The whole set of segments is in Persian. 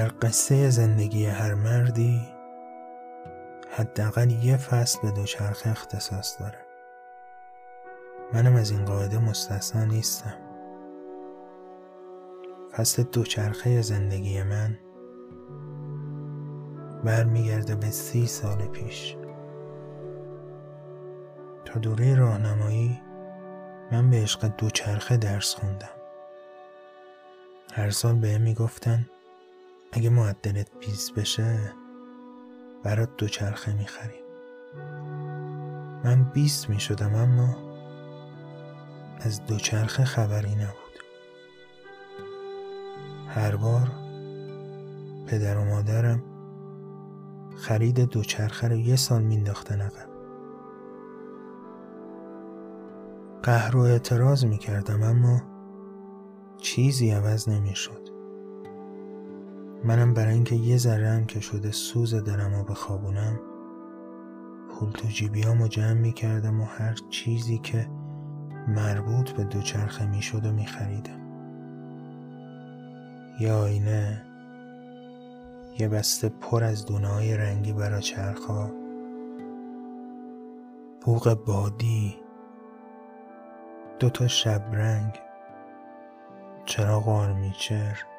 در قصه زندگی هر مردی حداقل یه فصل به دوچرخه اختصاص داره. منم از این قاعده مستثنا نیستم. فصل دوچرخه زندگی من برمیگرده به سی سال پیش. تا دوره راهنمایی من به عشق دوچرخه درس خوندم. هر سال بهم می‌گفتن اگه معدلت بیز بشه برات دوچرخه می‌خریم. من بیست می‌شدم اما از دوچرخه خبری نبود. هر بار پدر و مادرم خرید دوچرخه رو یه سال مینداختن عقب. قهر و اعتراض می‌کردم اما چیزی عوض نمی‌شد. منم برای اینکه یه ذره هم که شده سوز دلم رو بخوابونم پول تو جیبیامو جمع می‌کردم و هر چیزی که مربوط به دوچرخه می‌شد و میخریدم. یه آینه یه بسته پر از دونه رنگی برا چرخا بوق بادی دوتا شبرنگ چراغ آرمیچر.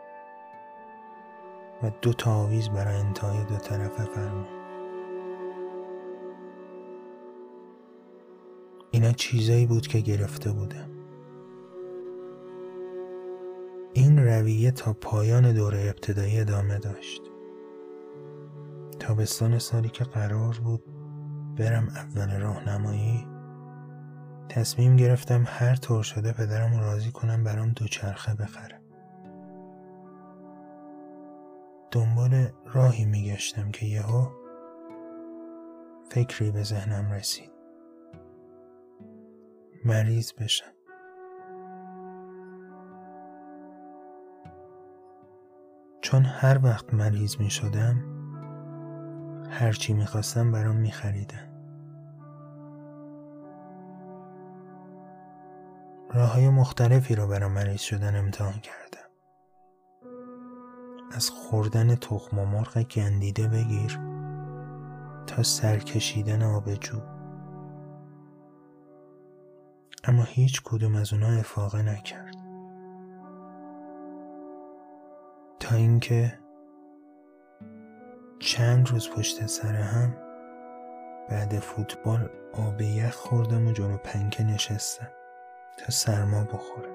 و دو تا آویز برای انتهای دو طرف فرمان اینا چیزایی بود که گرفته بودم. این رویه تا پایان دوره ابتدایی ادامه داشت. تابستان سالی که قرار بود برم اول راهنمایی تصمیم گرفتم هر طور شده پدرم راضی کنم برام دوچرخه بخره. دنبال راهی میگشتم که یهو فکری به ذهنم رسید. مریض بشم. چون هر وقت مریض می شدم هرچی می‌خواستم برام میخریدن. راه های مختلفی رو برای مریض شدن امتحان کردم از خوردن تخم و مرغ گندیده بگیر تا سرکشیدن آبجو اما هیچ کدوم از اونا افاقه نکرد. تا اینکه چند روز پشت سر هم بعد فوتبال آب یخ خوردم و جلو پنکه نشستم تا سرما بخوره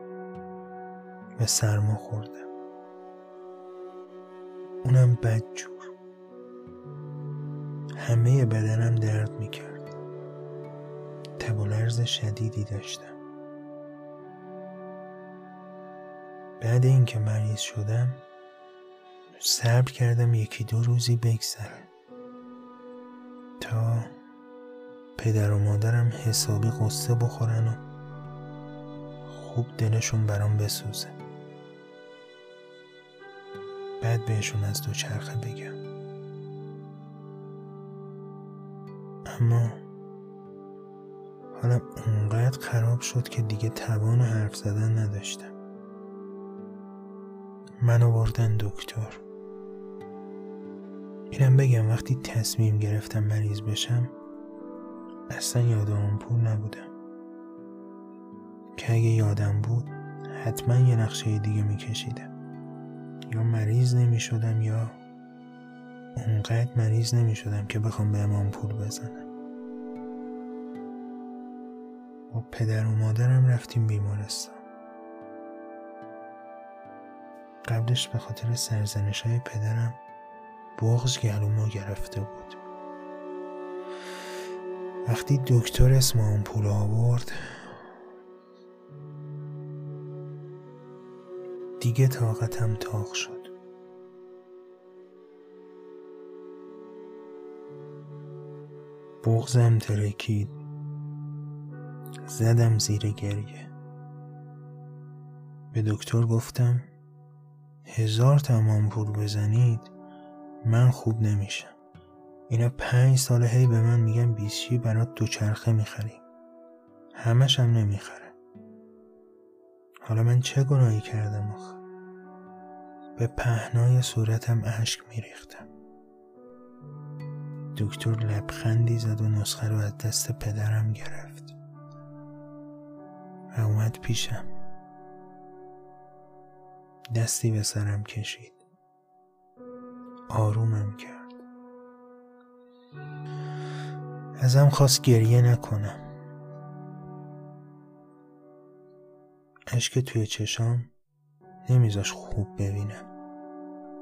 و سرما خوردم. اونم بدجور همه بدنم درد می‌کرد. تب و لرز شدیدی داشتم. بعد اینکه مریض شدم صبر کردم یکی دو روزی بگذره. تا پدر و مادرم حسابی قصه بخورن و خوب دلشون برام بسوزه. بعد بهشون از دوچرخه بگم. اما حالم اونقدر خراب شد که دیگه توان حرف زدن نداشتم. منو بردن دکتر. اینم بگم وقتی تصمیم گرفتم مریض بشم اصلا یادم پول نبودم. که اگه یادم بود حتما یه نقشه دیگه میکشیدم. یا مریض نمی شدم یا اونقدر مریض نمی شدم که بخوام به امام پول بزنم. با پدر و مادرم رفتیم بیمارستان. قبلش به خاطر سرزنش های پدرم بغز گلومو گرفته بود. وقتی دکتر اسم اون پول آورد دیگه طاقتم تاق شد. بغزم ترکید. زدم زیر گریه. به دکتر گفتم هزار تمام پول بزنید من خوب نمیشم. اینا پنج ساله هی به من میگن بیشی برات دوچرخه می‌خریم همش هم نمی‌خره. حالا من چه گناهی کردم آخه؟ به پهنای صورتم اشک میریختم. دکتر لبخندی زد و نسخه رو از دست پدرم گرفت. و اومد پیشم. دستی به سرم کشید. آرومم کرد. ازم خواست گریه نکنم. اشک توی چشام نمیذاش خوب ببینم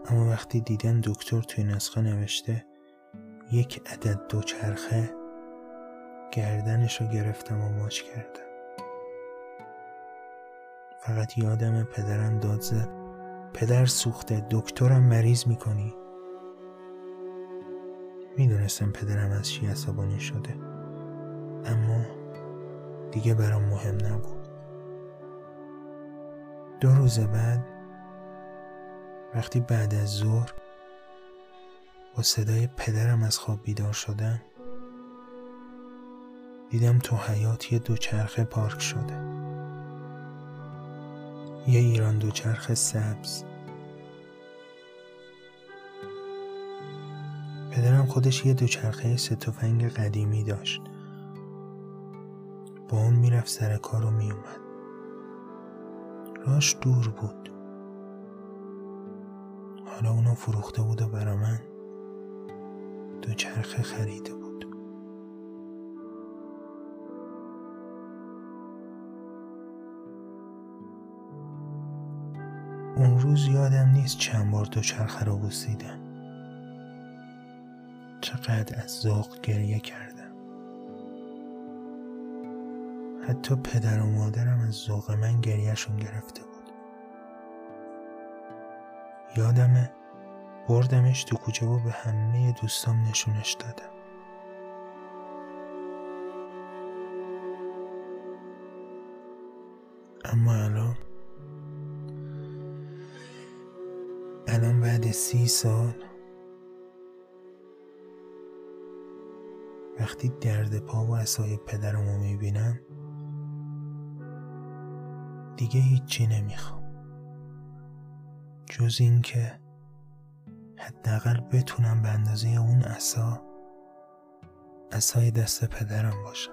اما وقتی دیدم دکتر توی نسخه نوشته یک عدد دوچرخه گردنش رو گرفتم و ماچ کردم. فقط یادم پدرم داد زد پدر سوخته دکترم مریض می‌کنی. می‌دونستم پدرم از چی عصبانی شده اما دیگه برام مهم نبود. دو روز بعد وقتی بعد از ظهر با صدای پدرم از خواب بیدار شدم دیدم تو حیات یه دوچرخه پارک شده. یه ایران دوچرخه سبز. پدرم خودش یه دوچرخه ستوفنگ قدیمی داشت. با اون می‌رفت سر کار و میومد راش دور بود. حالا اونو فروخته بود و برا من دوچرخه خریده بود. اون روز یادم نیست چند بار دوچرخه رو بوسیدم. چقدر از ذوق گریه کردم. حتی پدر و مادرم از ذوق من گریهشون گرفته بود. یادمه بردمش تو کوچه و به همه دوستام نشونش دادم. اما الان الان بعد سی سال وقتی درد پا و عصای پدرمو می‌بینم دیگه هیچی نمی‌خوام. جز اینکه حداقل بتونم به اندازه اون عصا عصای دست پدرم باشم.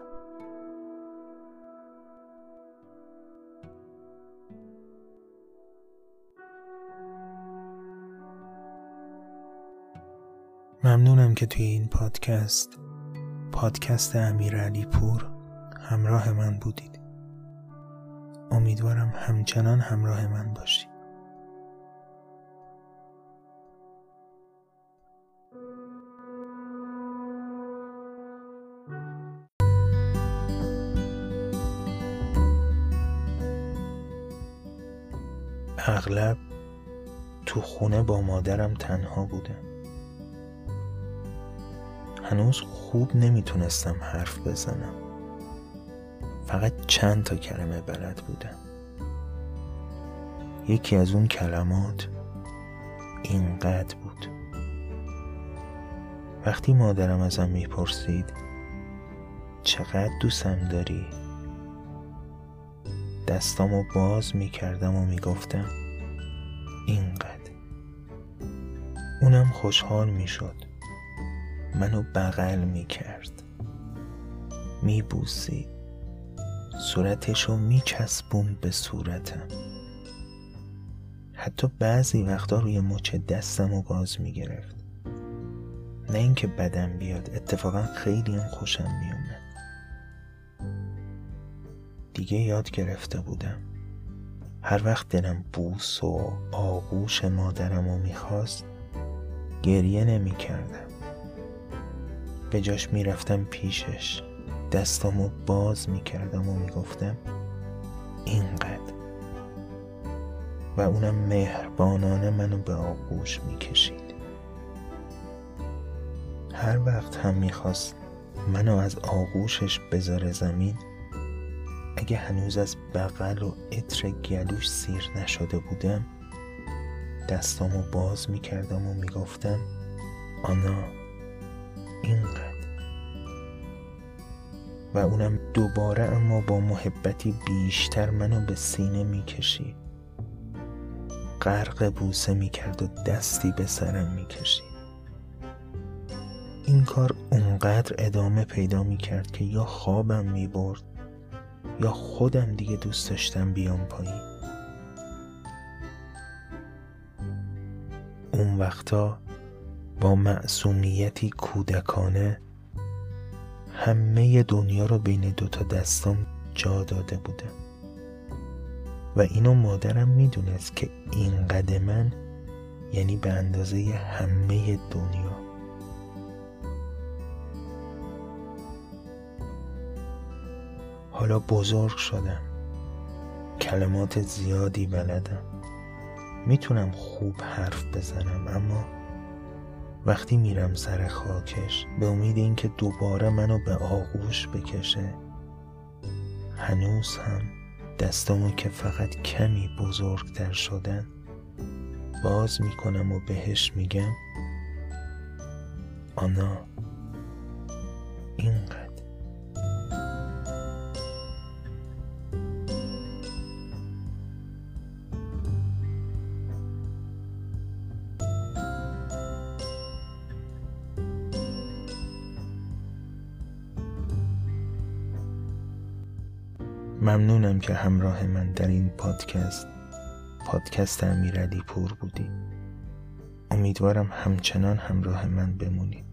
ممنونم که توی این پادکست پادکست امیر علی پور همراه من بودید. امیدوارم همچنان همراه من باشید اغلب تو خونه با مادرم تنها بودم. هنوز خوب نمی‌تونستم حرف بزنم. فقط چند تا کلمه بلد بودم. یکی از اون کلمات اینقدر بود. وقتی مادرم ازم می‌پرسید چقدر دوستم داری؟ دستامو باز می‌کردم و می‌گفتم اینقدر. اونم خوشحال می‌شد. منو بغل می کرد می بوسید صورتشو می چسبون به صورتم. حتی بعضی وقتا روی مچ دستم و باز می گرفت نه اینکه بدم بیاد اتفاقا خیلی هم خوشم می اومد دیگه یاد گرفته بودم. هر وقت دلم بوس و آغوش مادرم رو می‌خواست گریه نمی کردم به جاش می‌رفتم پیشش. دستامو باز می‌کردم و می‌گفتم اینقدر. و اونم مهربانانه منو به آغوش می‌کشید. هر وقت هم می‌خواست منو از آغوشش بذاره زمین اگه هنوز از بغل و عطر گلوش سیر نشده بودم دستامو باز می‌کردم و می‌گفتم آنا اینقدر. و اونم دوباره اما با محبتی بیشتر منو به سینه می‌کشید غرق بوسه می‌کرد و دستی به سرم می‌کشید این کار اونقدر ادامه پیدا می‌کرد که یا خوابم می‌برد یا خودم دیگه دوست داشتم بیام پایین. اون وقتا با معصومیتی کودکانه همه دنیا رو بین دوتا دستام جا داده بودم و اینو مادرم می‌دونست که این قد من یعنی به اندازه همه دنیا. حالا بزرگ شدم. کلمات زیادی بلدم. می‌تونم خوب حرف بزنم اما وقتی میرم سر خاکش به امید اینکه دوباره منو به آغوش بکشه هنوز هم دستامو که فقط کمی بزرگتر شدن باز می‌کنم و بهش میگم آنا اینقدر. ممنونم که همراه من در این پادکست پادکست امیرعلی پور بودی. امیدوارم همچنان همراه من بمونید